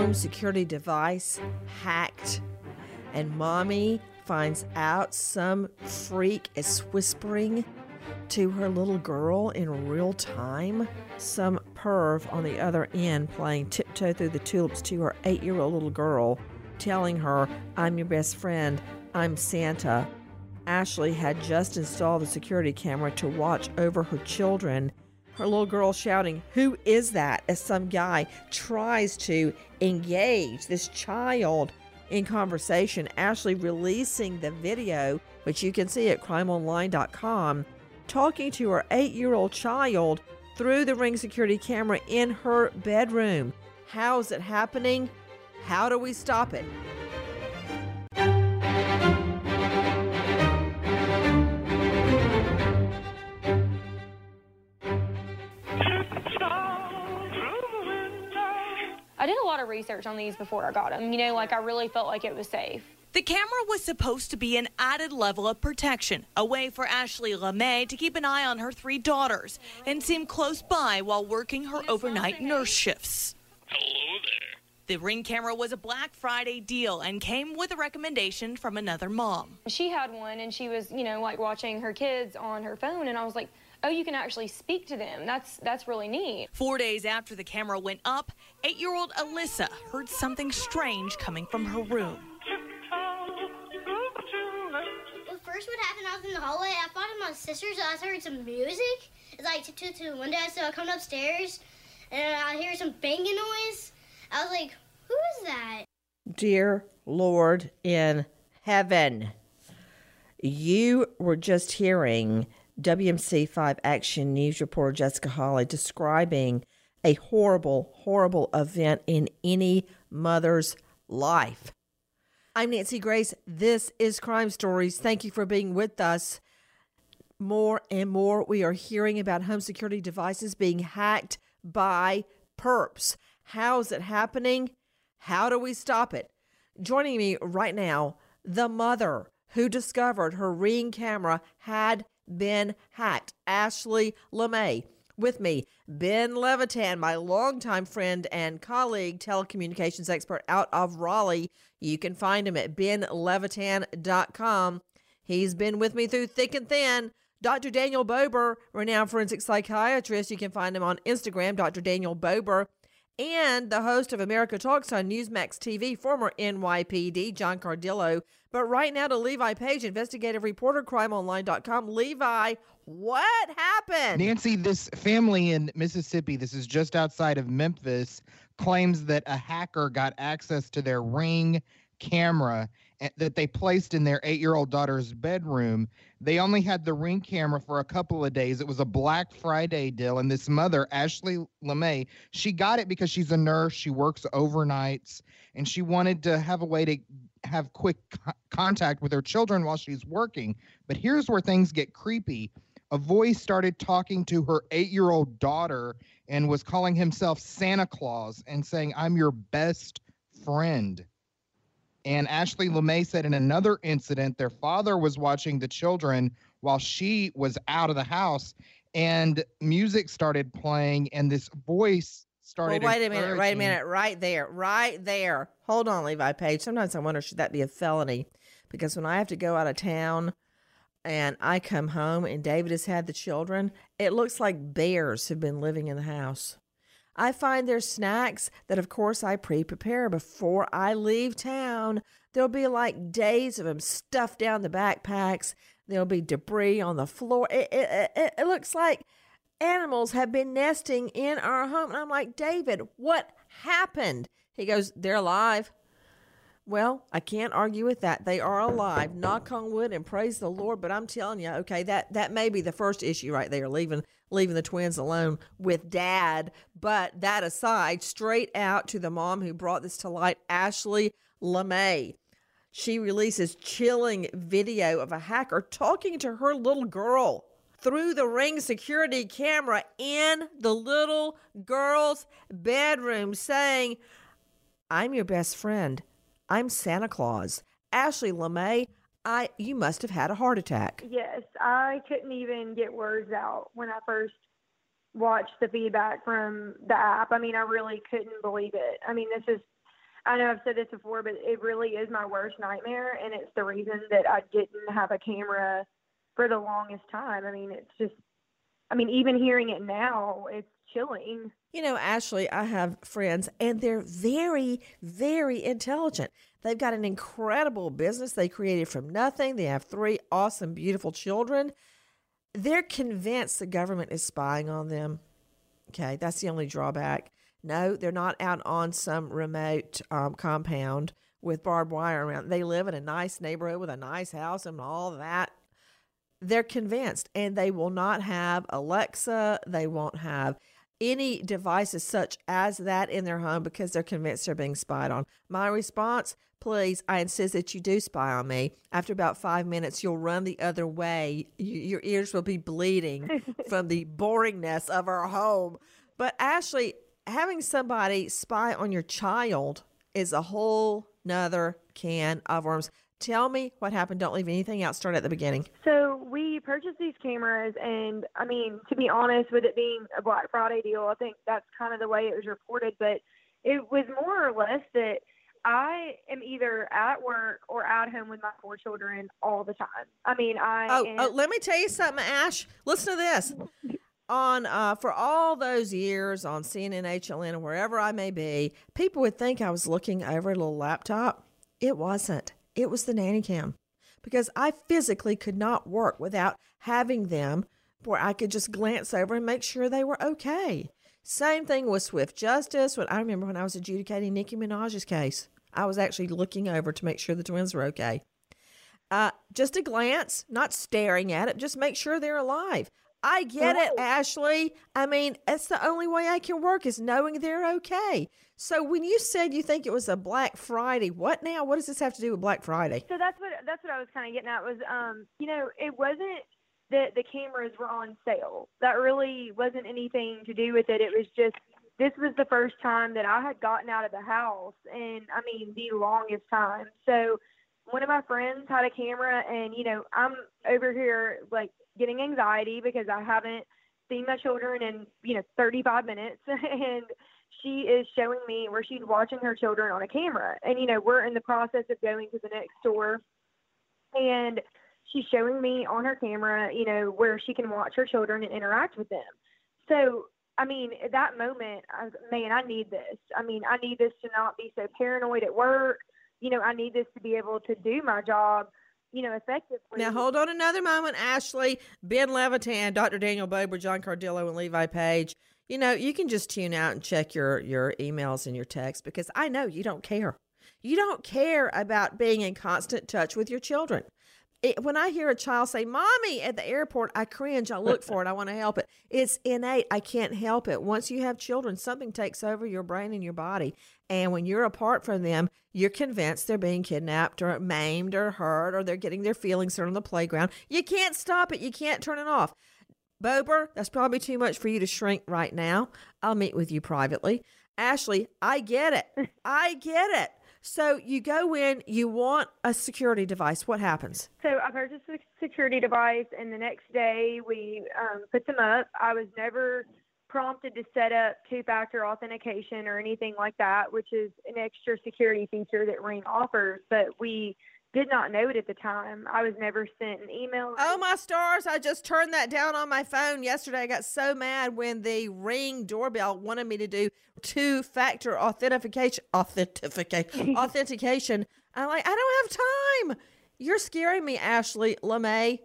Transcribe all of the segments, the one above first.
Home security device hacked, and mommy finds out some freak is whispering to her little girl in real time. Some perv on the other end playing tiptoe through the tulips to her eight year old little girl, telling her, I'm your best friend, I'm Santa. Ashley had just installed the security camera to watch over her children. Her little girl shouting, Who is that? as some guy tries to engage this child in conversation. Ashley releasing the video, which you can see at crimeonline.com, talking to her eight year old child through the ring security camera in her bedroom. How's it happening? How do we stop it? Research on these before I got them. You know, like I really felt like it was safe. The camera was supposed to be an added level of protection, a way for Ashley LeMay to keep an eye on her three daughters and seem close by while working her overnight nurse shifts. Hello there. The ring camera was a Black Friday deal and came with a recommendation from another mom. She had one and she was, you know, like watching her kids on her phone and I was like, "Oh, you can actually speak to them. That's that's really neat." Four days after the camera went up, eight year old Alyssa heard something strange coming from her room. Well, first what happened, I was in the hallway. I thought it was my sister, so I heard some music. It's like tiptoe to the window, so I come upstairs and I hear some banging noise. I was like, who is that? Dear Lord in heaven, you were just hearing WMC5 Action News reporter Jessica Holly describing a horrible, horrible event in any mother's life. I'm Nancy Grace. This is Crime Stories. Thank you for being with us. More and more, we are hearing about home security devices being hacked by perps. How's it happening? How do we stop it? Joining me right now, the mother who discovered her ring camera had been hacked, Ashley LeMay. With me, Ben Levitan, my longtime friend and colleague, telecommunications expert out of Raleigh. You can find him at benlevitan.com. He's been with me through thick and thin. Dr. Daniel Bober, renowned forensic psychiatrist. You can find him on Instagram, Dr. Daniel Bober. And the host of America Talks on Newsmax TV, former NYPD, John Cardillo. But right now to Levi Page, investigative reporter, crimeonline.com. Levi, what happened? Nancy, this family in Mississippi, this is just outside of Memphis, claims that a hacker got access to their ring camera that they placed in their eight year old daughter's bedroom. They only had the ring camera for a couple of days. It was a Black Friday deal. And this mother, Ashley LeMay, she got it because she's a nurse. She works overnights and she wanted to have a way to have quick co- contact with her children while she's working. But here's where things get creepy. a voice started talking to her eight year old daughter and was calling himself Santa Claus and saying, I'm your best friend. And Ashley LeMay said in another incident, their father was watching the children while she was out of the house and music started playing and this voice started. Well, wait a minute, wait a minute, right there, right there. Hold on, Levi Page. Sometimes I wonder should that be a felony? Because when I have to go out of town and I come home and David has had the children, it looks like bears have been living in the house. I find there's snacks that, of course, I pre prepare before I leave town. There'll be like days of them stuffed down the backpacks. There'll be debris on the floor. It, it, it, it looks like animals have been nesting in our home. And I'm like, David, what happened? He goes, They're alive. Well, I can't argue with that. They are alive. Knock on wood and praise the Lord. But I'm telling you, okay, that that may be the first issue right there, leaving leaving the twins alone with dad. But that aside, straight out to the mom who brought this to light, Ashley LeMay. She releases chilling video of a hacker talking to her little girl through the ring security camera in the little girl's bedroom saying, I'm your best friend. I'm Santa Claus. Ashley LeMay, I you must have had a heart attack. Yes, I couldn't even get words out when I first watched the feedback from the app. I mean, I really couldn't believe it. I mean, this is I know I've said this before, but it really is my worst nightmare and it's the reason that I didn't have a camera for the longest time. I mean, it's just I mean, even hearing it now, it's chilling. You know, Ashley, I have friends and they're very, very intelligent. They've got an incredible business they created from nothing. They have three awesome, beautiful children. They're convinced the government is spying on them. Okay, that's the only drawback. No, they're not out on some remote um, compound with barbed wire around. They live in a nice neighborhood with a nice house and all that. They're convinced, and they will not have Alexa. They won't have any devices such as that in their home because they're convinced they're being spied on. My response, please, I insist that you do spy on me. After about five minutes, you'll run the other way. Y- your ears will be bleeding from the boringness of our home. But Ashley, having somebody spy on your child is a whole nother can of worms. Tell me what happened. Don't leave anything out. Start at the beginning. So we purchased these cameras, and I mean, to be honest, with it being a Black Friday deal, I think that's kind of the way it was reported. But it was more or less that I am either at work or at home with my four children all the time. I mean, I Oh, am, oh, let me tell you something, Ash. Listen to this. On uh, for all those years on CNN, HLN, or wherever I may be, people would think I was looking over a little laptop. It wasn't. It was the nanny cam, because I physically could not work without having them where I could just glance over and make sure they were okay. Same thing with Swift Justice. When I remember when I was adjudicating Nicki Minaj's case, I was actually looking over to make sure the twins were okay. Uh, just a glance, not staring at it, just make sure they're alive. I get it, Ashley. I mean, it's the only way I can work is knowing they're okay. So when you said you think it was a Black Friday, what now? What does this have to do with Black Friday? So that's what that's what I was kind of getting at was, um, you know, it wasn't that the cameras were on sale. That really wasn't anything to do with it. It was just this was the first time that I had gotten out of the house, and I mean the longest time. So one of my friends had a camera, and you know, I'm over here like getting anxiety because I haven't seen my children in you know 35 minutes, and she is showing me where she's watching her children on a camera. And, you know, we're in the process of going to the next store. And she's showing me on her camera, you know, where she can watch her children and interact with them. So, I mean, at that moment, I man, I need this. I mean, I need this to not be so paranoid at work. You know, I need this to be able to do my job, you know, effectively. Now hold on another moment, Ashley. Ben Levitan, Dr. Daniel Bober, John Cardillo, and Levi Page. You know, you can just tune out and check your your emails and your texts because I know you don't care. You don't care about being in constant touch with your children. It, when I hear a child say "mommy" at the airport, I cringe. I look for it. I want to help it. It's innate. I can't help it. Once you have children, something takes over your brain and your body. And when you're apart from them, you're convinced they're being kidnapped or maimed or hurt or they're getting their feelings hurt on the playground. You can't stop it. You can't turn it off. Bober, that's probably too much for you to shrink right now. I'll meet with you privately. Ashley, I get it. I get it. So you go in, you want a security device. What happens? So I purchased a security device, and the next day we um, put them up. I was never prompted to set up two-factor authentication or anything like that, which is an extra security feature that Ring offers. But we did not know it at the time. I was never sent an email. Oh my stars! I just turned that down on my phone yesterday. I got so mad when the Ring doorbell wanted me to do two-factor authentication. Authentication. authentication. I'm like, I don't have time. You're scaring me, Ashley LeMay.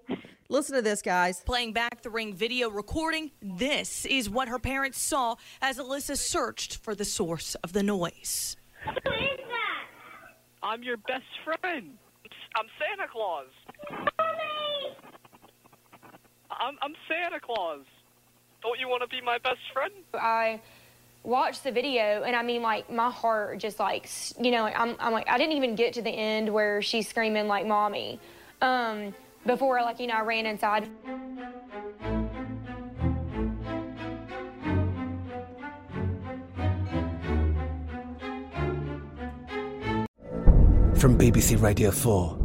Listen to this, guys. Playing back the Ring video recording, this is what her parents saw as Alyssa searched for the source of the noise. Who is that? I'm your best friend. I'm Santa Claus. Mommy! I'm, I'm Santa Claus. Don't you want to be my best friend? I watched the video and I mean like my heart just like you know I'm I'm like I didn't even get to the end where she's screaming like mommy um before like you know I ran inside From BBC Radio 4,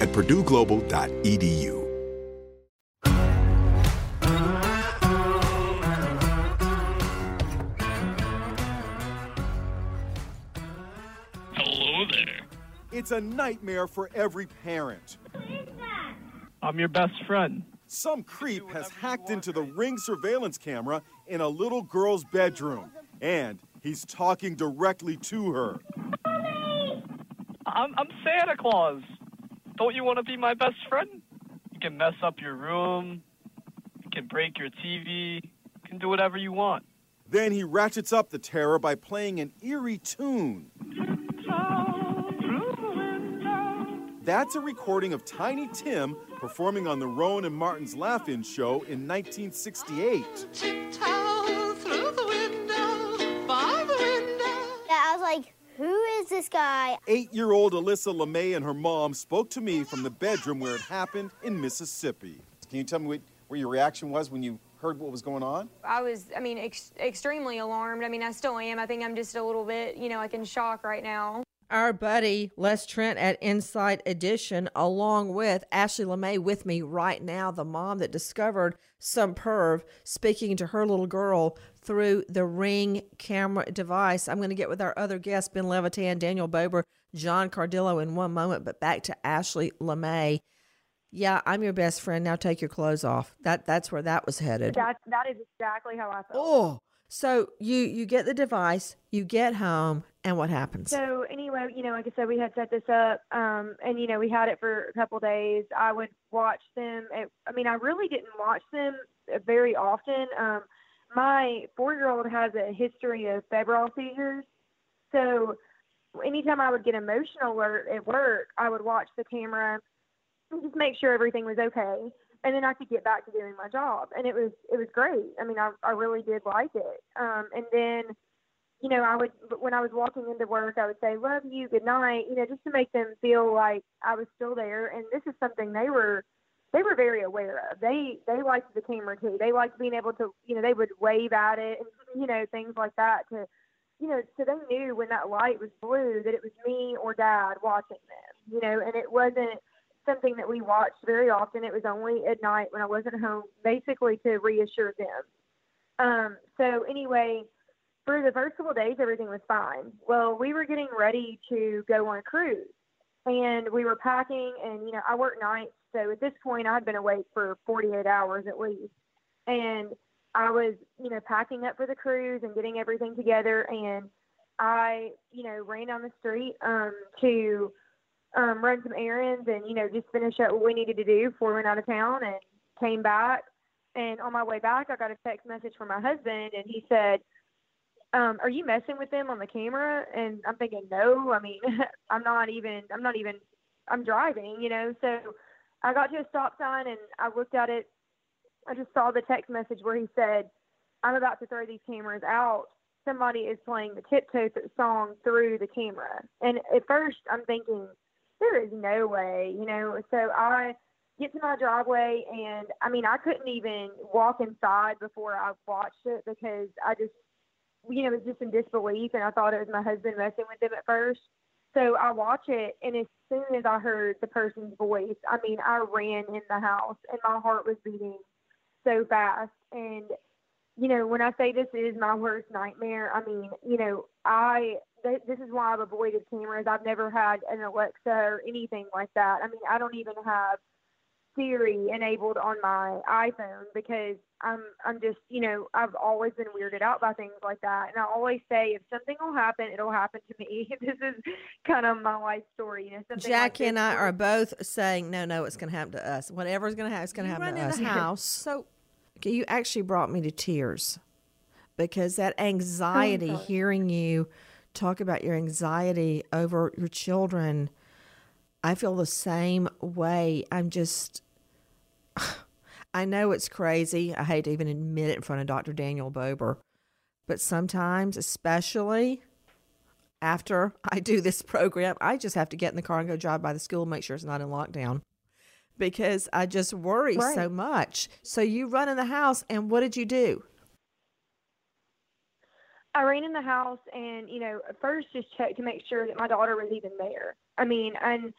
at purdueglobal.edu. Hello there. It's a nightmare for every parent. I'm your best friend. Some creep has hacked into the ring surveillance camera in a little girl's bedroom, and he's talking directly to her. I'm, I'm Santa Claus. Don't you want to be my best friend? You can mess up your room. You can break your TV. You can do whatever you want. Then he ratchets up the terror by playing an eerie tune. That's a recording of Tiny Tim performing on the Rowan and Martin's Laugh-In show in 1968. Is this guy? Eight-year-old Alyssa LeMay and her mom spoke to me from the bedroom where it happened in Mississippi. Can you tell me what, what your reaction was when you heard what was going on? I was I mean ex- extremely alarmed I mean I still am I think I'm just a little bit you know like in shock right now Our buddy Les Trent at Inside Edition, along with Ashley LeMay with me right now, the mom that discovered some perv speaking to her little girl through the ring camera device. I'm going to get with our other guests, Ben Levitan, Daniel Bober, John Cardillo in one moment, but back to Ashley LeMay. Yeah, I'm your best friend. Now take your clothes off. That that's where that was headed. That that is exactly how I felt. Oh, so you you get the device, you get home, and what happens? So anyway, you know, like I said, we had set this up, um, and you know, we had it for a couple days. I would watch them. I mean, I really didn't watch them very often. Um, my four-year-old has a history of febrile seizures, so anytime I would get emotional or at work, I would watch the camera and just make sure everything was okay. and then I could get back to doing my job. And it was it was great. I mean, I I really did like it. Um, and then, you know, I would when I was walking into work, I would say "Love you, good night," you know, just to make them feel like I was still there. And this is something they were they were very aware of. They they liked the camera too. They liked being able to, you know, they would wave at it and you know things like that to, you know, so they knew when that light was blue that it was me or dad watching them, you know, and it wasn't something that we watched very often. It was only at night when I wasn't home, basically to reassure them. Um, so anyway, for the first couple days, everything was fine. Well, we were getting ready to go on a cruise, and we were packing. And you know, I work nights, so at this point, I had been awake for 48 hours at least, and I was, you know, packing up for the cruise and getting everything together. And I, you know, ran down the street um, to um, run some errands and you know just finish up what we needed to do before we went out of town and came back. And on my way back, I got a text message from my husband, and he said, um, "Are you messing with them on the camera?" And I'm thinking, "No, I mean, I'm not even. I'm not even. I'm driving, you know." So I got to a stop sign and I looked at it. I just saw the text message where he said, "I'm about to throw these cameras out." Somebody is playing the Tiptoe song through the camera, and at first I'm thinking, there is no way, you know. So I get to my driveway, and I mean, I couldn't even walk inside before I watched it because I just, you know, it was just in disbelief, and I thought it was my husband messing with him at first. So I watch it, and as soon as I heard the person's voice, I mean, I ran in the house, and my heart was beating so fast. And you know, when I say this is my worst nightmare, I mean, you know, I this is why I've avoided cameras. I've never had an Alexa or anything like that. I mean, I don't even have Siri enabled on my iPhone because I'm I'm just you know I've always been weirded out by things like that, and I always say if something will happen, it'll happen to me. this is kind of my life story. You know, something Jackie like and I are both saying no, no, it's going to happen to us. Whatever's going to happen, it's going to You happen run to in us. the house. So you actually brought me to tears because that anxiety, sorry. hearing you talk about your anxiety over your children, I feel the same way. I'm just, I know it's crazy. I hate to even admit it in front of Dr. Daniel Bober, but sometimes, especially after I do this program, I just have to get in the car and go drive by the school, make sure it's not in lockdown because I just worry so much. So you run in the house, and what did you do? I ran in the house and, you know, first just checked to make sure that my daughter was even there. I mean, and,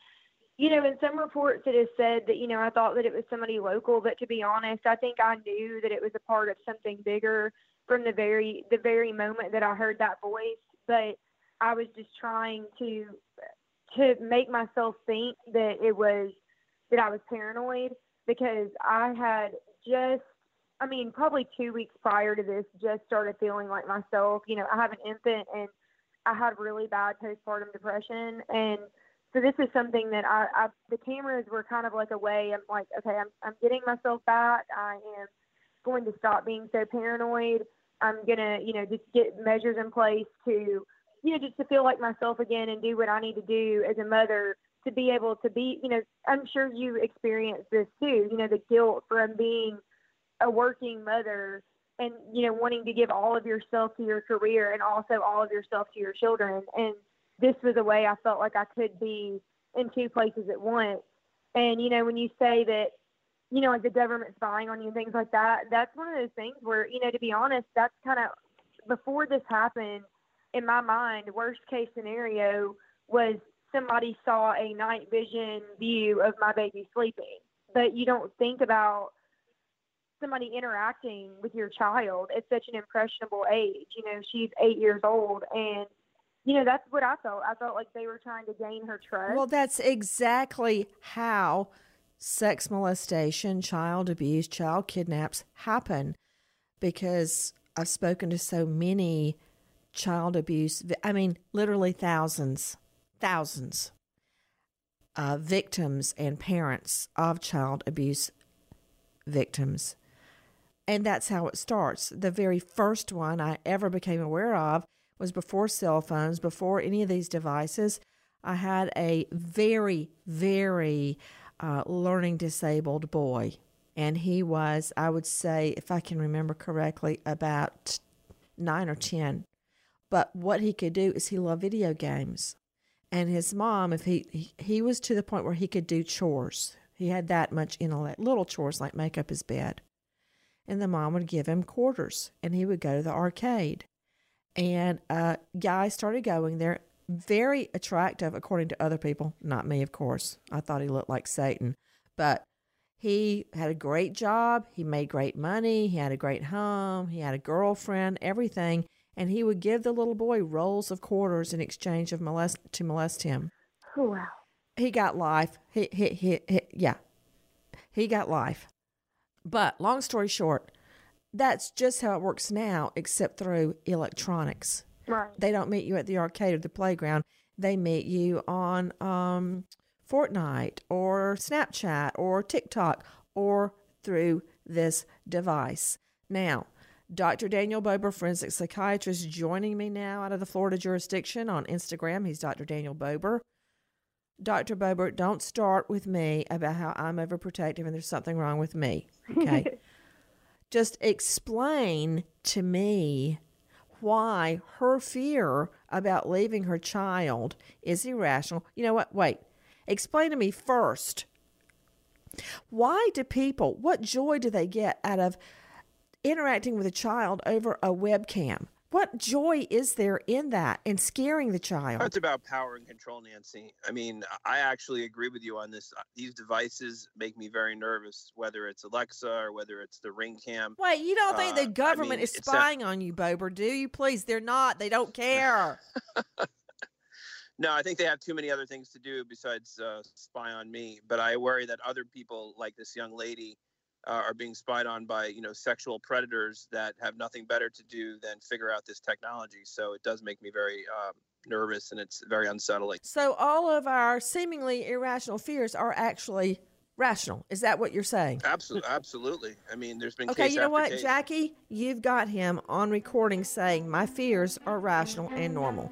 you know, in some reports it is said that, you know, I thought that it was somebody local, but to be honest, I think I knew that it was a part of something bigger from the very the very moment that I heard that voice. But I was just trying to to make myself think that it was that I was paranoid because I had just I mean, probably two weeks prior to this, just started feeling like myself. You know, I have an infant and I had really bad postpartum depression. And so this is something that I, I the cameras were kind of like a way. I'm like, okay, I'm, I'm getting myself back. I am going to stop being so paranoid. I'm to, you know, just get measures in place to, you know, just to feel like myself again and do what I need to do as a mother to be able to be, you know, I'm sure you experienced this too, you know, the guilt from being a working mother and you know wanting to give all of yourself to your career and also all of yourself to your children and this was a way I felt like I could be in two places at once and you know when you say that you know like the government spying on you and things like that that's one of those things where you know to be honest that's kind of before this happened in my mind worst case scenario was somebody saw a night vision view of my baby sleeping but you don't think about somebody interacting with your child at such an impressionable age. You know, she's eight years old, and you know that's what I felt. I felt like they were trying to gain her trust. Well, that's exactly how sex molestation, child abuse, child kidnaps happen because I've spoken to so many child abuse, I mean, literally thousands, thousands uh, victims and parents of child abuse victims. And that's how it starts. The very first one I ever became aware of was before cell phones, before any of these devices. I had a very, very uh, learning disabled boy. and he was, I would say, if I can remember correctly, about nine or 10. But what he could do is he loved video games. And his mom, if he, he, he was to the point where he could do chores, he had that much intellect, little chores like make up his bed. And the mom would give him quarters and he would go to the arcade. And uh, a guy started going there, very attractive according to other people, not me, of course. I thought he looked like Satan. But he had a great job. He made great money. He had a great home. He had a girlfriend, everything. And he would give the little boy rolls of quarters in exchange of molest to molest him. Oh, wow. He got life. He, he, he, he, yeah. He got life. But long story short, that's just how it works now, except through electronics. Right. They don't meet you at the arcade or the playground. They meet you on um, Fortnite or Snapchat or TikTok or through this device. Now, Dr. Daniel Bober, forensic psychiatrist, joining me now out of the Florida jurisdiction on Instagram. He's Dr. Daniel Bober. Dr. Bober, don't start with me about how I'm overprotective and there's something wrong with me. Okay. Just explain to me why her fear about leaving her child is irrational. You know what? Wait. Explain to me first. Why do people, what joy do they get out of interacting with a child over a webcam? What joy is there in that and scaring the child? It's about power and control, Nancy. I mean, I actually agree with you on this. Uh, These devices make me very nervous, whether it's Alexa or whether it's the Ring Cam. Wait, you don't think Uh, the government I mean, is spying on you, Bober, do you? Please, they're not. They don't care. No, I think they have too many other things to do besides uh, spy on me. But I worry that other people, like this young lady, uh, are being spied on by you know sexual predators that have nothing better to do than figure out this technology. So it does make me very um, nervous and it's very unsettling. so all of our seemingly irrational fears are actually rational. Is that what you're saying? Absolutely, absolutely. I mean, there's been Okay, you know what, case. Jackie? You've got him on recording saying my fears are rational and normal.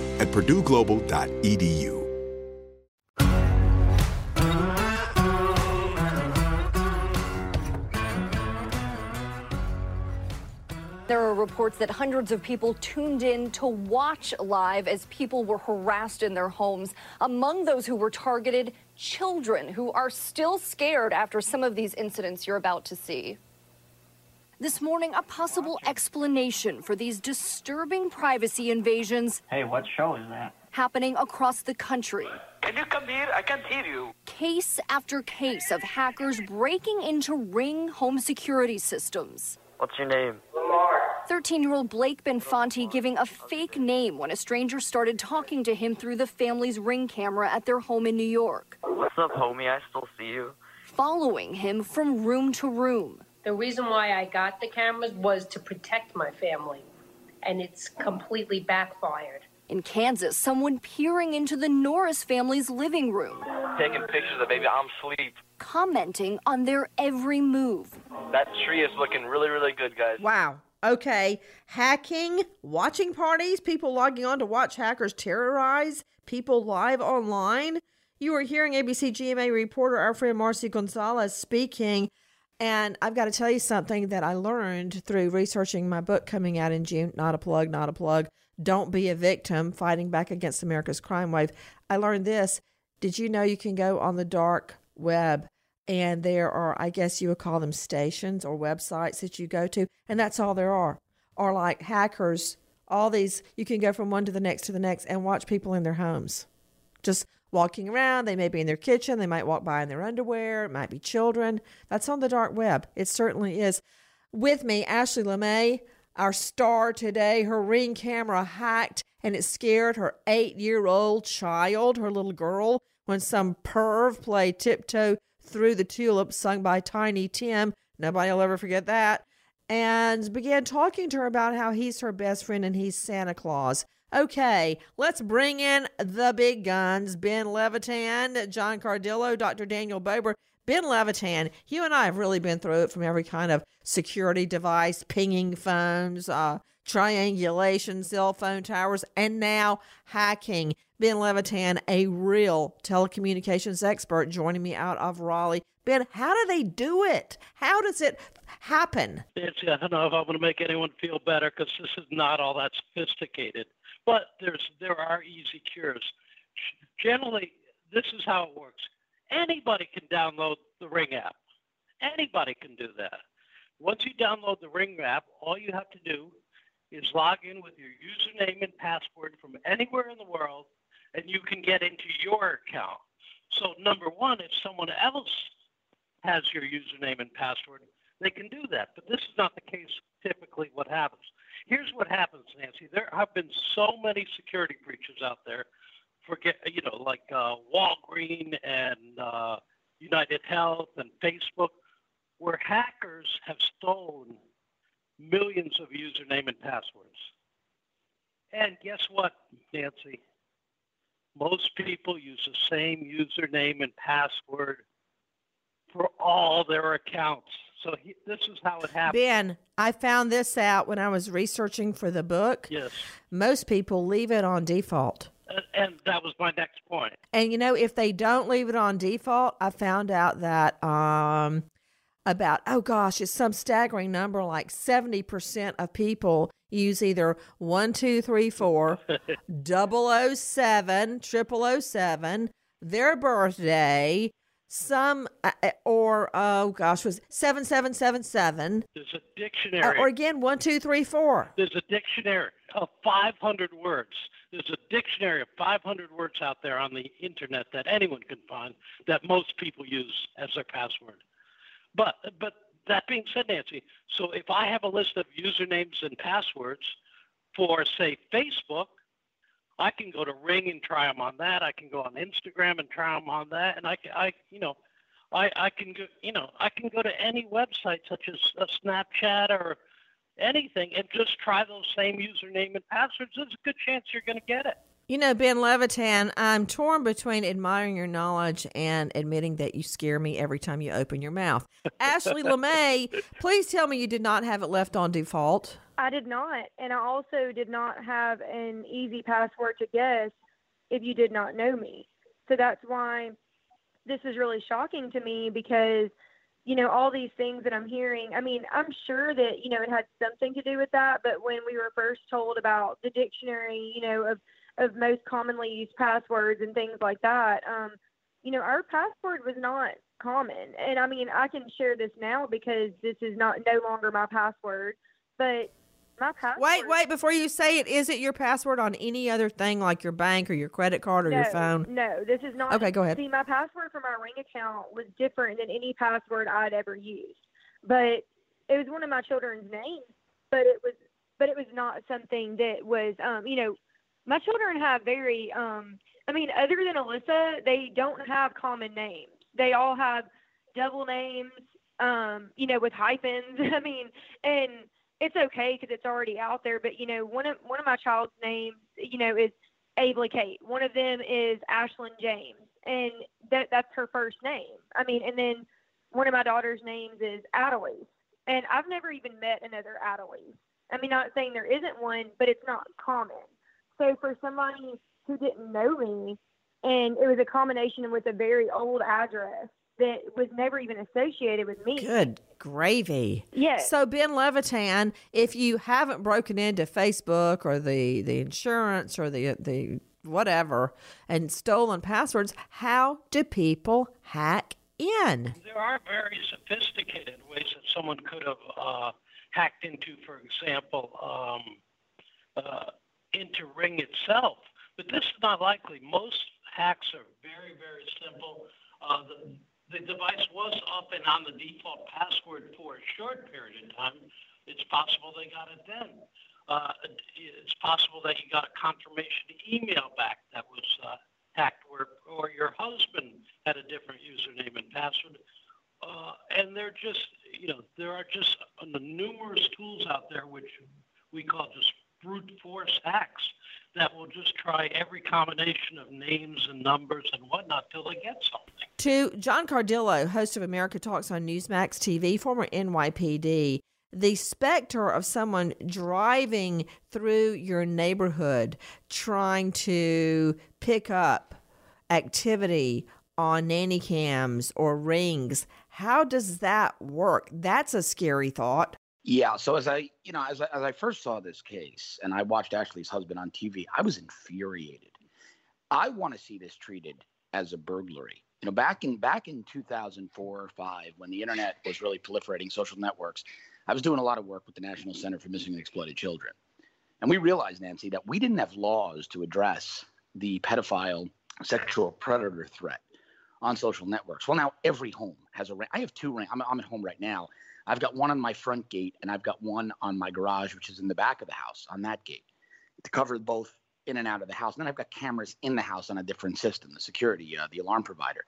at purdueglobal.edu. There are reports that hundreds of people tuned in to watch live as people were harassed in their homes. Among those who were targeted, children who are still scared after some of these incidents you're about to see. This morning, a possible explanation for these disturbing privacy invasions Hey, what show is that? happening across the country. Can you come here? I can't hear you. Case after case of hackers breaking into Ring home security systems. What's your name? 13 year old Blake Benfanti giving a fake name when a stranger started talking to him through the family's ring camera at their home in New York, What's up, homie? I still see you. following him from room to room. The reason why I got the cameras was to protect my family, and it's completely backfired. In Kansas, someone peering into the Norris family's living room, Taking pictures of baby I'm asleep. commenting on their every move. That tree is looking really, really good, guys. Wow. Okay. Hacking, watching parties, people logging on to watch hackers terrorize people live online. You are hearing ABC GMA reporter, our friend Marci Gonzalez, speaking. And I've got to tell you something that I learned through researching my book coming out in June. Not a plug, not a plug. Don't be a victim, fighting back against America's crime wave. I learned this. Did you know you can go on the dark web and there are, I guess you would call them stations or websites that you go to, and that's all there are. Or like hackers, all these, you can go from one to the next to the next and watch people in their homes. Just walking around. They may be in their kitchen. They might walk by in their underwear. It might be children. That's on the dark web. It certainly is. With me, Ashley LeMay, our star today. Her ring camera hacked and it scared her eight year old child, her little girl, when some perv played tiptoe through the tulips sung by Tiny Tim. Nobody will ever forget that. And began talking to her about how he's her best friend and he's Santa Claus. Okay, let's bring in the big guns Ben Levitan, John Cardillo, Dr. Daniel Bober. Ben Levitan, you and I have really been through it from every kind of security device, pinging phones, uh, triangulation, cell phone towers, and now hacking. Ben Levitan, a real telecommunications expert, joining me out of Raleigh. Ben, how do they do it? How does it happen? Nancy, I don't know if I'm going to make anyone feel better because this is not all that sophisticated. But there's there are easy cures. Generally, this is how it works. Anybody can download the Ring app. Anybody can do that. Once you download the Ring app, all you have to do is log in with your username and password from anywhere in the world, and you can get into your account. So, number one, if someone else has your username and password, they can do that. But this is not the case typically what happens. Here's what happens, Nancy. There have been so many security breaches out there. Forget, you know, like uh, Walgreen and uh, United Health and Facebook, where hackers have stolen millions of username and passwords. And guess what, Nancy? Most people use the same username and password for all their accounts. So he, this is how it happens. Ben, I found this out when I was researching for the book. Yes. Most people leave it on default. And, and that was my next point. And you know, if they don't leave it on default, I found out that um about oh gosh, it's some staggering number like 70% of people use either 1234 007 0007 their birthday some uh, uh, or oh gosh was 7777 There's a uh, dictionary. or again 1234 There's a dictionary of 500 words. There's a dictionary of 500 words out there on the internet that anyone can find that most people use as their password. But but that being said, Nancy, so if I have a list of usernames and passwords for say Facebook, I can go to Ring and try them on that. I can go on Instagram and try them on that, and I, can- I you know, I, I can go, you know, I can go to any website such as a Snapchat or anything and just try those same username and passwords. There's a good chance you're going to get it. You know, Ben Levitan, I'm torn between admiring your knowledge and admitting that you scare me every time you open your mouth. Ashley LeMay, please tell me you did not have it left on default. I did not, and I also did not have an easy password to guess if you did not know me. So that's why this is really shocking to me because you know all these things that I'm hearing. I mean, I'm sure that you know it had something to do with that, but when we were first told about the dictionary, you know, of of most commonly used passwords and things like that, um, you know, our password was not common. And I mean, I can share this now because this is not no longer my password, but my password. Wait, wait, before you say it, is it your password on any other thing like your bank or your credit card or your phone? No, this is not. Okay, go ahead. See, my password for my Ring account was different than any password I'd ever used, but it was one of my children's names. But it was, but it was not something that was, um, you know, my children have very, um, I mean, other than Alyssa, they don't have common names. They all have double names, um, you know, with hyphens. I mean, and it's okay because it's already out there. But you know, one of one of my child's names, you know, is Abel Kate. One of them is Ashlyn James, and that that's her first name. I mean, and then one of my daughter's names is Adelie, and I've never even met another Adelie. I mean, not saying there isn't one, but it's not common. So for somebody who didn't know me, and it was a combination with a very old address that was never even associated with me. Good gravy. Yes. So Ben Levitan, if you haven't broken into Facebook or the the insurance or the the whatever and stolen passwords, how do people hack in? There are very sophisticated ways that someone could have uh, hacked into, for example, um, uh, into Ring itself. But this is not likely. Most hacks are very, very simple. Uh, the, the device was up and on the default password for a short period of time. It's possible they got it then. Uh, it's possible that you got a confirmation email back that was uh, hacked, or, or your husband had a different username and password. Uh, and they're just, you know, there are just numerous tools out there which we call just brute force hacks that will just try every combination of names and numbers and whatnot till they get something. To John Cardillo, host of America Talks on Newsmax TV, former NYPD, the specter of someone driving through your neighborhood trying to pick up activity on nanny cams or rings, how does that work? That's a scary thought. Yeah. So as I, you know, as I, as I first saw this case and I watched Ashley's husband on TV, I was infuriated. I want to see this treated as a burglary. You know, back in back in 2004 or five, when the internet was really proliferating, social networks, I was doing a lot of work with the National Center for Missing and Exploited Children, and we realized, Nancy, that we didn't have laws to address the pedophile sexual predator threat on social networks. Well, now every home has a ring. I have two. I'm, I'm at home right now. I've got one on my front gate and I've got one on my garage, which is in the back of the house on that gate to cover both in and out of the house. And then I've got cameras in the house on a different system, the security, uh, the alarm provider.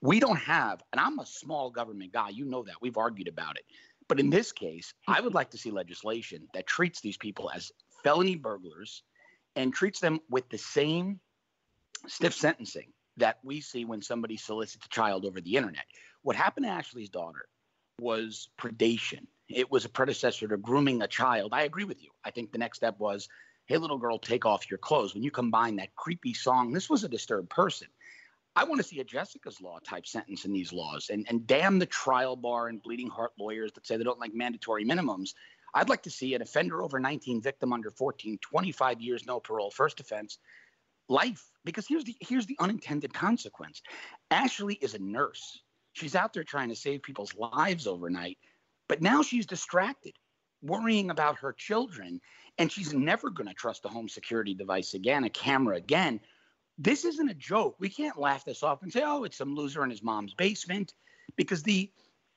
We don't have, and I'm a small government guy. You know that. We've argued about it. But in this case, I would like to see legislation that treats these people as felony burglars and treats them with the same stiff sentencing that we see when somebody solicits a child over the internet. What happened to Ashley's daughter was predation. It was a predecessor to grooming a child. I agree with you. I think the next step was, hey, little girl, take off your clothes. When you combine that creepy song, this was a disturbed person. I want to see a Jessica's Law type sentence in these laws and, and damn the trial bar and bleeding heart lawyers that say they don't like mandatory minimums. I'd like to see an offender over 19, victim under 14, 25 years, no parole, first offense, life. Because here's the here's the unintended consequence. Ashley is a nurse. She's out there trying to save people's lives overnight, but now she's distracted, worrying about her children, and she's never going to trust a home security device again, a camera again. This isn't a joke. We can't laugh this off and say, "Oh, it's some loser in his mom's basement," because the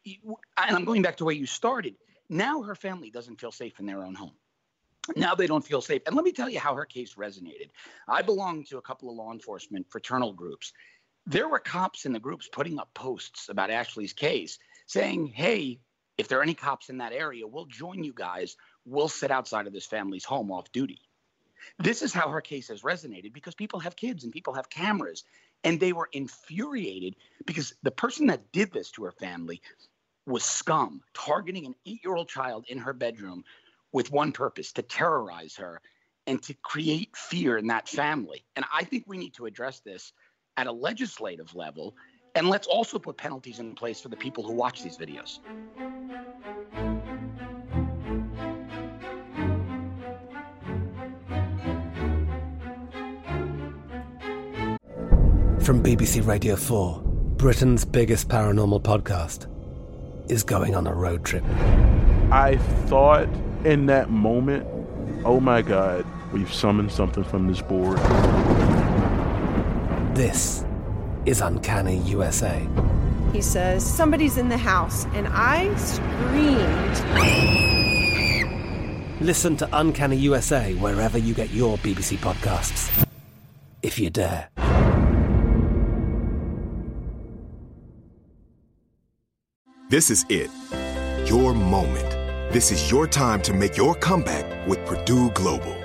and I'm going back to where you started. Now her family doesn't feel safe in their own home now they don't feel safe. And let me tell you how her case resonated. I belong to a couple of law enforcement fraternal groups. There were cops in the groups putting up posts about Ashley's case saying, hey, if there are any cops in that area, we'll join you guys. We'll sit outside of this family's home off duty. This is how her case has resonated because people have kids and people have cameras. And they were infuriated because the person that did this to her family was scum, targeting an eight year old child in her bedroom with one purpose to terrorize her and to create fear in that family. And I think we need to address this at a legislative level. And let's also put penalties in place for the people who watch these videos. From BBC Radio 4, Britain's biggest paranormal podcast is going on a road trip. I thought in that moment, oh my God, we've summoned something from this board. This is Uncanny USA. He says, Somebody's in the house, and I screamed. Listen to Uncanny USA wherever you get your BBC podcasts, if you dare. This is it. Your moment. This is your time to make your comeback with Purdue Global.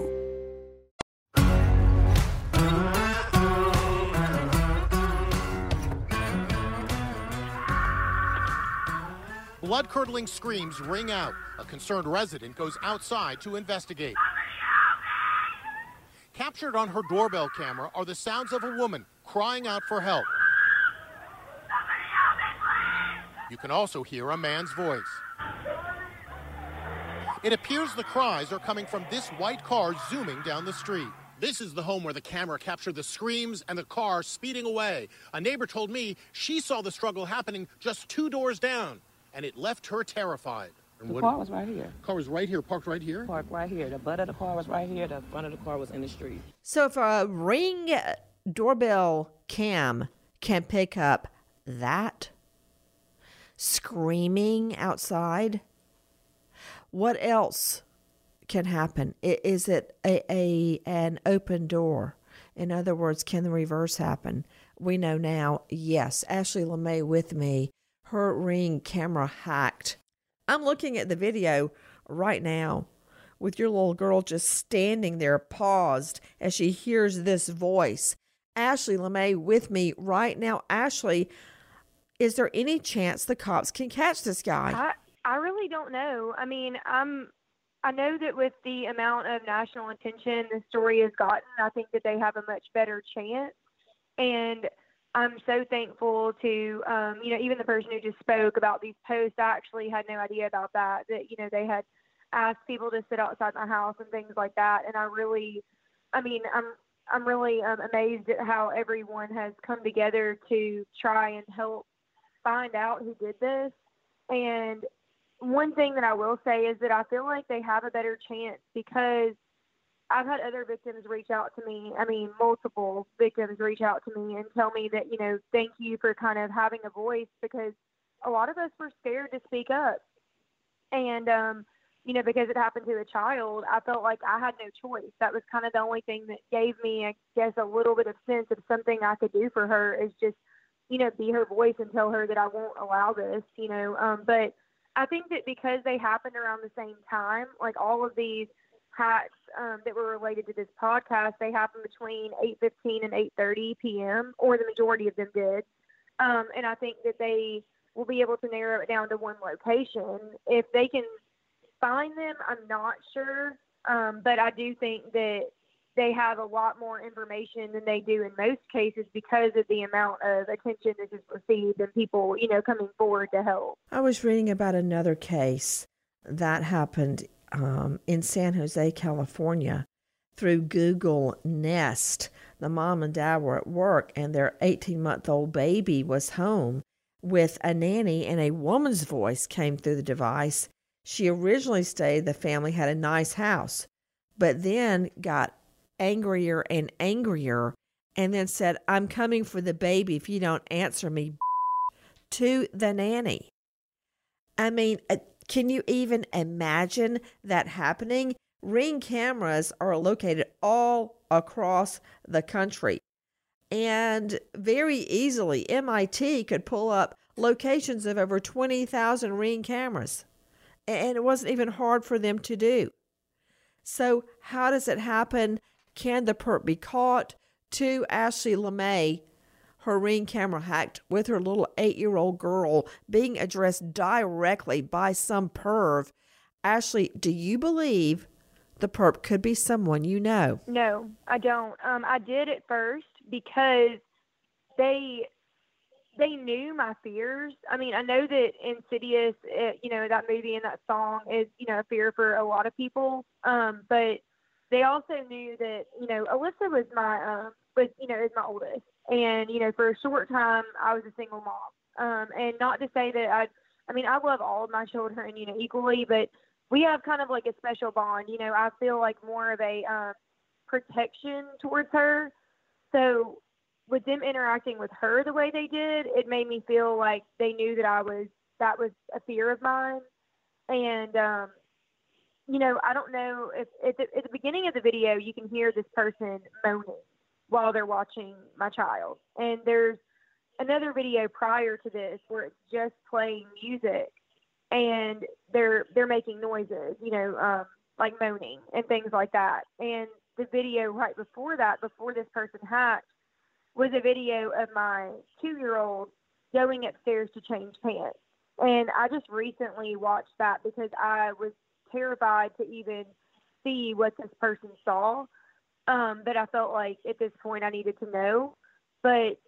Blood curdling screams ring out. A concerned resident goes outside to investigate. Captured on her doorbell camera are the sounds of a woman crying out for help. You can also hear a man's voice. It appears the cries are coming from this white car zooming down the street. This is the home where the camera captured the screams and the car speeding away. A neighbor told me she saw the struggle happening just two doors down, and it left her terrified. The car was right here. Car was right here, parked right here. Parked right here. The butt of the car was right here. The front of the car was in the street. So if a ring doorbell cam can pick up that screaming outside, what else can happen? Is it a, a an open door? In other words, can the reverse happen? We know now, yes. Ashley LeMay with me, her ring camera hacked. I'm looking at the video right now with your little girl just standing there paused as she hears this voice. Ashley LeMay with me right now. Ashley, is there any chance the cops can catch this guy? I I really don't know. I mean, I'm I know that with the amount of national attention the story has gotten, I think that they have a much better chance. And I'm so thankful to um, you know, even the person who just spoke about these posts, I actually had no idea about that. That, you know, they had asked people to sit outside my house and things like that. And I really I mean, I'm I'm really um, amazed at how everyone has come together to try and help find out who did this. And one thing that I will say is that I feel like they have a better chance because I've had other victims reach out to me. I mean, multiple victims reach out to me and tell me that, you know, thank you for kind of having a voice because a lot of us were scared to speak up. And, um, you know, because it happened to a child, I felt like I had no choice. That was kind of the only thing that gave me, I guess, a little bit of sense of something I could do for her is just, you know, be her voice and tell her that I won't allow this, you know. Um, but I think that because they happened around the same time, like all of these hacks um, that were related to this podcast, they happened between 8:15 and 8:30 p.m. or the majority of them did. Um, and I think that they will be able to narrow it down to one location. If they can find them, I'm not sure, um, but I do think that they have a lot more information than they do in most cases because of the amount of attention this received and people, you know, coming forward to help. I was reading about another case that happened um, in San Jose, California, through Google Nest. The mom and dad were at work, and their 18 month old baby was home with a nanny, and a woman's voice came through the device. She originally stated the family had a nice house, but then got angrier and angrier and then said, I'm coming for the baby if you don't answer me to the nanny. I mean, uh, can you even imagine that happening? Ring cameras are located all across the country. And very easily, MIT could pull up locations of over 20,000 ring cameras. And it wasn't even hard for them to do. So, how does it happen? Can the perp be caught? To Ashley LeMay, her ring camera hacked with her little eight year old girl being addressed directly by some perv. Ashley, do you believe the perp could be someone you know? No, I don't. Um, I did at first because they they knew my fears. I mean, I know that Insidious, it, you know, that movie and that song is, you know, a fear for a lot of people. Um, but they also knew that, you know, Alyssa was my, um, was, you know, is my oldest. And, you know, for a short time, I was a single mom. Um, and not to say that I, I mean, I love all of my children, you know, equally, but we have kind of like a special bond. You know, I feel like more of a um, protection towards her. So with them interacting with her the way they did, it made me feel like they knew that I was that was a fear of mine. And um, you know, I don't know if the, at the beginning of the video you can hear this person moaning while they're watching my child, and there's another video prior to this where it's just playing music and they're they're making noises, you know, um, like moaning and things like that. And the video right before that, before this person hatched, was a video of my two year old going upstairs to change pants. And I just recently watched that because I was terrified to even see what this person saw. Um, but I felt like at this point I needed to know. But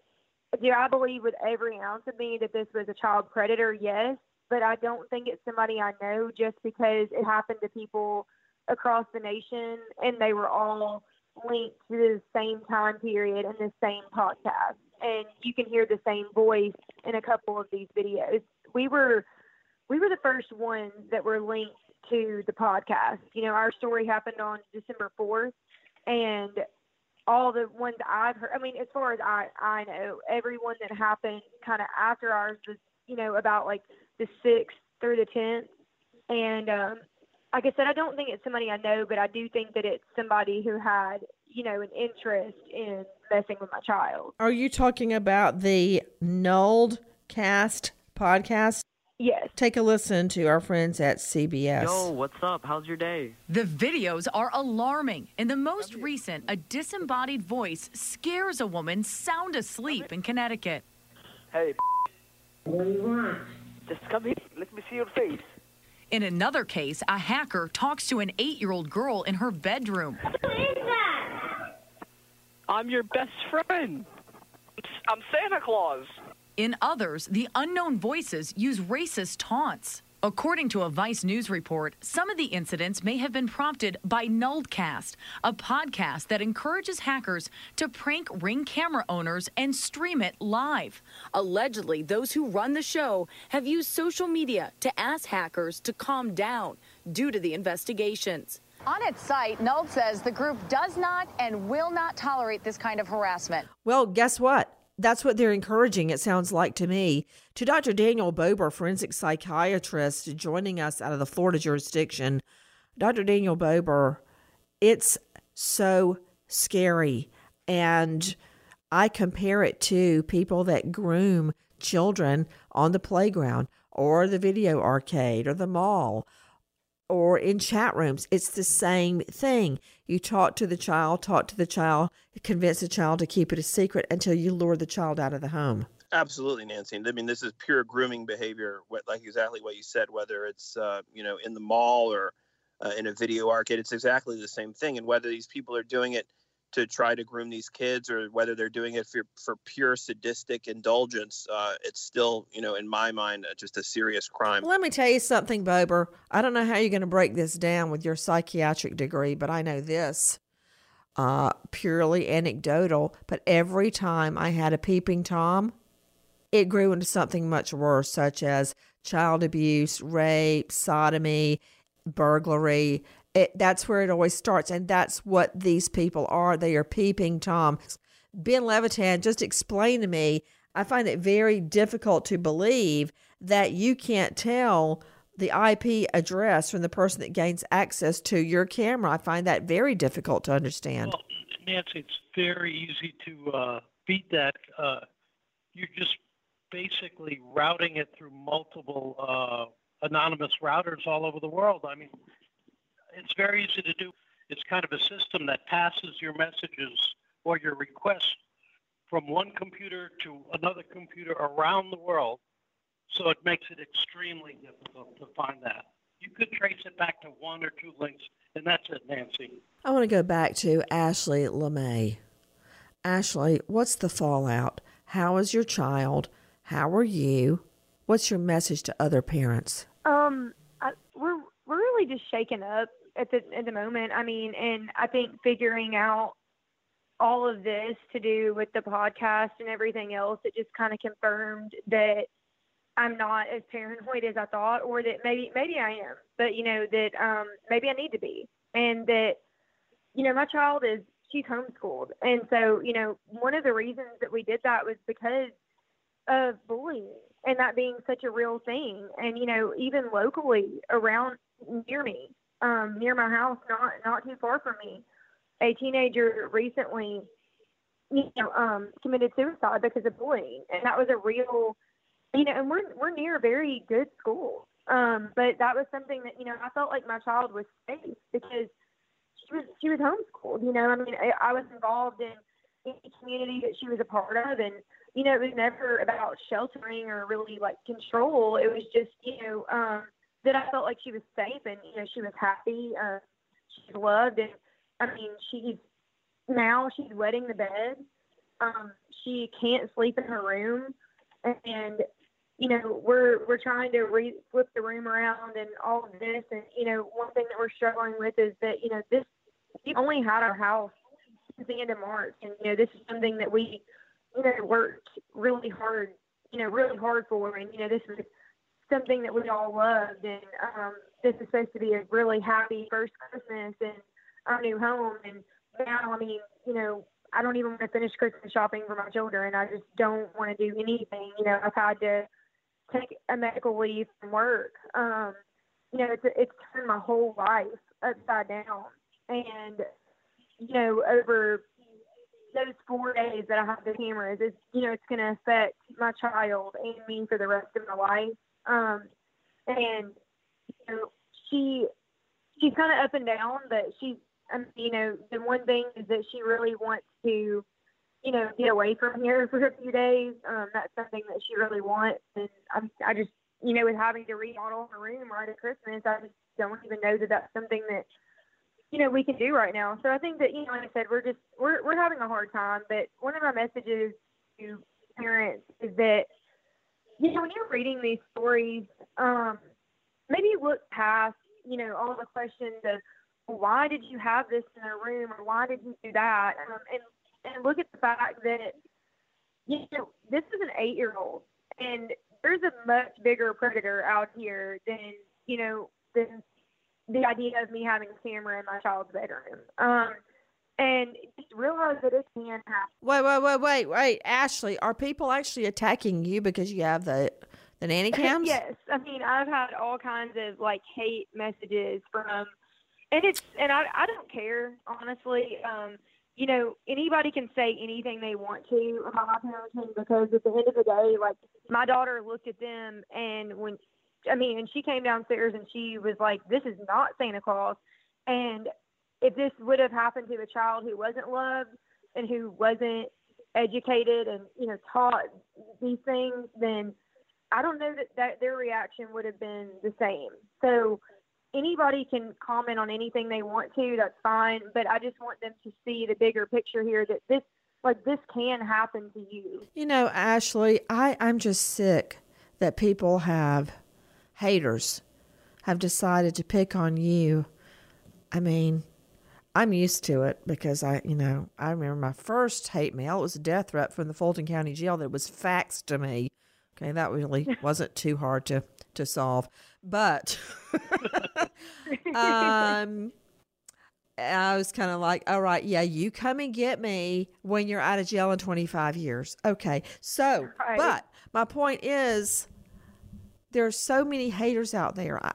do I believe with every ounce of me that this was a child predator? Yes. But I don't think it's somebody I know just because it happened to people across the nation and they were all linked to the same time period and the same podcast. And you can hear the same voice in a couple of these videos. We were we were the first ones that were linked to the podcast. You know, our story happened on December fourth and all the ones I've heard I mean, as far as I, I know, everyone that happened kinda after ours was, you know, about like the sixth through the tenth. And um like I said, I don't think it's somebody I know, but I do think that it's somebody who had, you know, an interest in messing with my child. Are you talking about the Nulled Cast podcast? Yes. Take a listen to our friends at CBS. Yo, what's up? How's your day? The videos are alarming. In the most recent, a disembodied voice scares a woman sound asleep in Connecticut. Hey, what do you want? Just come here. Let me see your face. In another case, a hacker talks to an eight year old girl in her bedroom. Who is that? I'm your best friend. I'm Santa Claus. In others, the unknown voices use racist taunts. According to a Vice News report, some of the incidents may have been prompted by Nulledcast, a podcast that encourages hackers to prank ring camera owners and stream it live. Allegedly, those who run the show have used social media to ask hackers to calm down due to the investigations. On its site, Null says the group does not and will not tolerate this kind of harassment. Well, guess what? That's what they're encouraging, it sounds like to me. To Dr. Daniel Bober, forensic psychiatrist, joining us out of the Florida jurisdiction. Dr. Daniel Bober, it's so scary. And I compare it to people that groom children on the playground or the video arcade or the mall or in chat rooms. It's the same thing. You talk to the child, talk to the child, convince the child to keep it a secret until you lure the child out of the home. Absolutely, Nancy. I mean, this is pure grooming behavior, like exactly what you said, whether it's, uh, you know, in the mall or uh, in a video arcade, it's exactly the same thing. And whether these people are doing it to try to groom these kids or whether they're doing it for, for pure sadistic indulgence, uh, it's still, you know, in my mind, uh, just a serious crime. Let me tell you something, Bober. I don't know how you're going to break this down with your psychiatric degree, but I know this. Uh, purely anecdotal, but every time I had a peeping Tom, it grew into something much worse, such as child abuse, rape, sodomy, burglary, it, that's where it always starts. And that's what these people are. They are peeping Tom. Ben Levitan, just explain to me. I find it very difficult to believe that you can't tell the IP address from the person that gains access to your camera. I find that very difficult to understand. Well, Nancy, it's very easy to uh, beat that. Uh, you're just basically routing it through multiple uh, anonymous routers all over the world. I mean, it's very easy to do. It's kind of a system that passes your messages or your requests from one computer to another computer around the world. So it makes it extremely difficult to find that. You could trace it back to one or two links, and that's it, Nancy. I want to go back to Ashley LeMay. Ashley, what's the fallout? How is your child? How are you? What's your message to other parents? Um, I, we're we're really just shaken up at the at the moment. I mean, and I think figuring out all of this to do with the podcast and everything else, it just kind of confirmed that I'm not as paranoid as I thought, or that maybe maybe I am, but you know that um, maybe I need to be, and that you know my child is she's homeschooled, and so you know one of the reasons that we did that was because of bullying and that being such a real thing, and you know even locally around near me, um, near my house, not not too far from me, a teenager recently, you know, um, committed suicide because of bullying, and that was a real, you know, and we're we're near a very good school, um, but that was something that you know I felt like my child was safe because she was she was homeschooled. You know, I mean, I, I was involved in any community that she was a part of, and you know, it was never about sheltering or really like control. It was just you know um, that I felt like she was safe and you know she was happy, uh, she's loved, and I mean she's now she's wetting the bed. Um, she can't sleep in her room, and you know we're we're trying to re- flip the room around and all of this. And you know one thing that we're struggling with is that you know this we only had our house since the end of march. And you know this is something that we you know worked really hard you know really hard for. And you know this was something that we all loved and um this is supposed to be a really happy first christmas in our new home and now i mean you know I don't even want to finish Christmas shopping for my children. And I just don't want to do anything. You know, I've had to take a medical leave from work. Um, you know, it's it's turned my whole life upside down. And you know, over those four days that I have the cameras, it's you know, it's going to affect my child and me for the rest of my life. Um, and you know, she she's kind of up and down, but she's um, you know, the one thing is that she really wants to, you know, get away from here for a few days. Um, that's something that she really wants, and I'm, I just, you know, with having to remodel her room right at Christmas, I just don't even know that that's something that, you know, we can do right now. So I think that, you know, like I said, we're just we're we're having a hard time. But one of my messages to parents is that, you know, when you're reading these stories, um, maybe look past, you know, all the questions of why did you have this in a room or why did you do that? Um, and and look at the fact that you know this is an eight year old and there's a much bigger predator out here than you know than the idea of me having a camera in my child's bedroom. Um, and just realize that it can happen. Wait, wait, wait, wait, wait, Ashley. Are people actually attacking you because you have the the nanny cams? yes, I mean I've had all kinds of like hate messages from and it's and I I don't care honestly. Um, you know, anybody can say anything they want to about my parenting because at the end of the day, like my daughter looked at them and when I mean, and she came downstairs and she was like, "This is not Santa Claus," and if this would have happened to a child who wasn't loved and who wasn't educated and you know taught these things, then I don't know that, that their reaction would have been the same. So anybody can comment on anything they want to. That's fine, but I just want them to see the bigger picture here that this like this can happen to you. You know, Ashley, I I'm just sick that people have haters have decided to pick on you. I mean, I'm used to it because I, you know, I remember my first hate mail. It was a death threat from the Fulton County Jail that was faxed to me. Okay, that really wasn't too hard to to solve, but um, I was kind of like, all right, yeah, you come and get me when you're out of jail in 25 years. Okay, so, Right. but my point is, there are so many haters out there. I,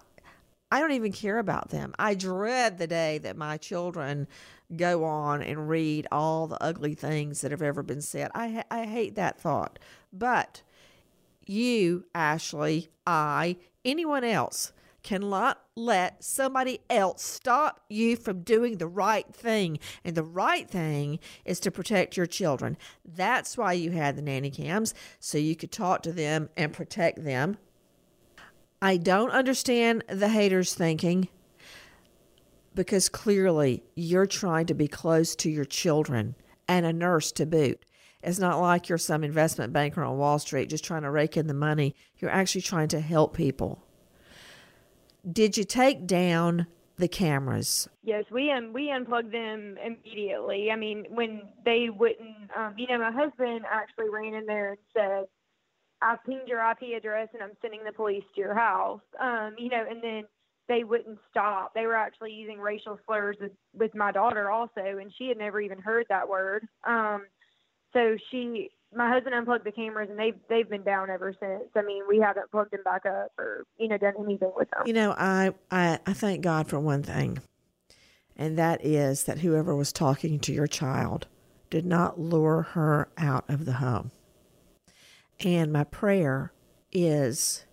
I don't even care about them. I dread the day that my children go on and read all the ugly things that have ever been said. I ha- I hate that thought. But you, Ashley, I, anyone else cannot let somebody else stop you from doing the right thing. And the right thing is to protect your children. That's why you had the nanny cams, so you could talk to them and protect them. I don't understand the haters thinking because clearly you're trying to be close to your children and a nurse to boot. It's not like you're some investment banker on Wall Street just trying to rake in the money. You're actually trying to help people. Did you take down the cameras? Yes, we um we unplugged them immediately. I mean, when they wouldn't, um, you know, my husband actually ran in there and said, "I pinged your IP address and I'm sending the police to your house." Um, you know, and then they wouldn't stop. They were actually using racial slurs with, with my daughter also, and she had never even heard that word. Um, so she my husband unplugged the cameras and they've they've been down ever since. I mean, we haven't plugged them back up or you know done anything with them. You know, I I, I thank God for one thing, and that is that whoever was talking to your child did not lure her out of the home. And my prayer is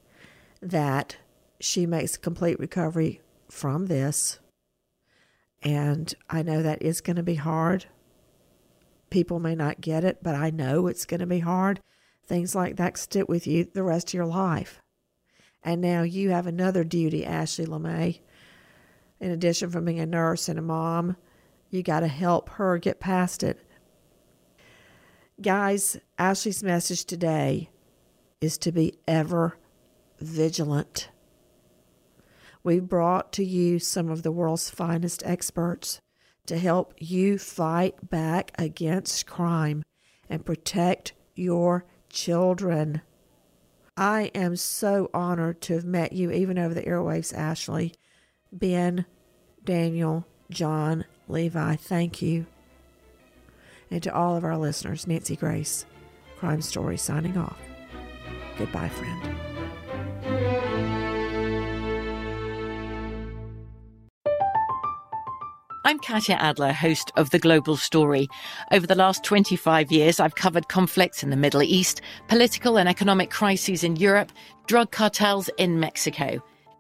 that she makes a complete recovery from this. And I know that is going to be hard People may not get it, but I know it's going to be hard. Things like that stick with you the rest of your life. And now you have another duty, Ashley LeMay. In addition from being a nurse and a mom, you got to help her get past it. Guys, Ashley's message today is to be ever vigilant. We've brought to you some of the world's finest experts to help you fight back against crime and protect your children. I am so honored to have met you, even over the airwaves, Ashley. Ben, Daniel, John, Levi, thank you. And to all of our listeners, Nancy Grace, Crime Story signing off. Goodbye, friend. I'm Katya Adler, host of The Global Story. Over the last 25 years, I've covered conflicts in the Middle East, political and economic crises in Europe, drug cartels in Mexico.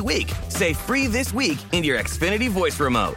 week. Say free this week in your Xfinity voice remote.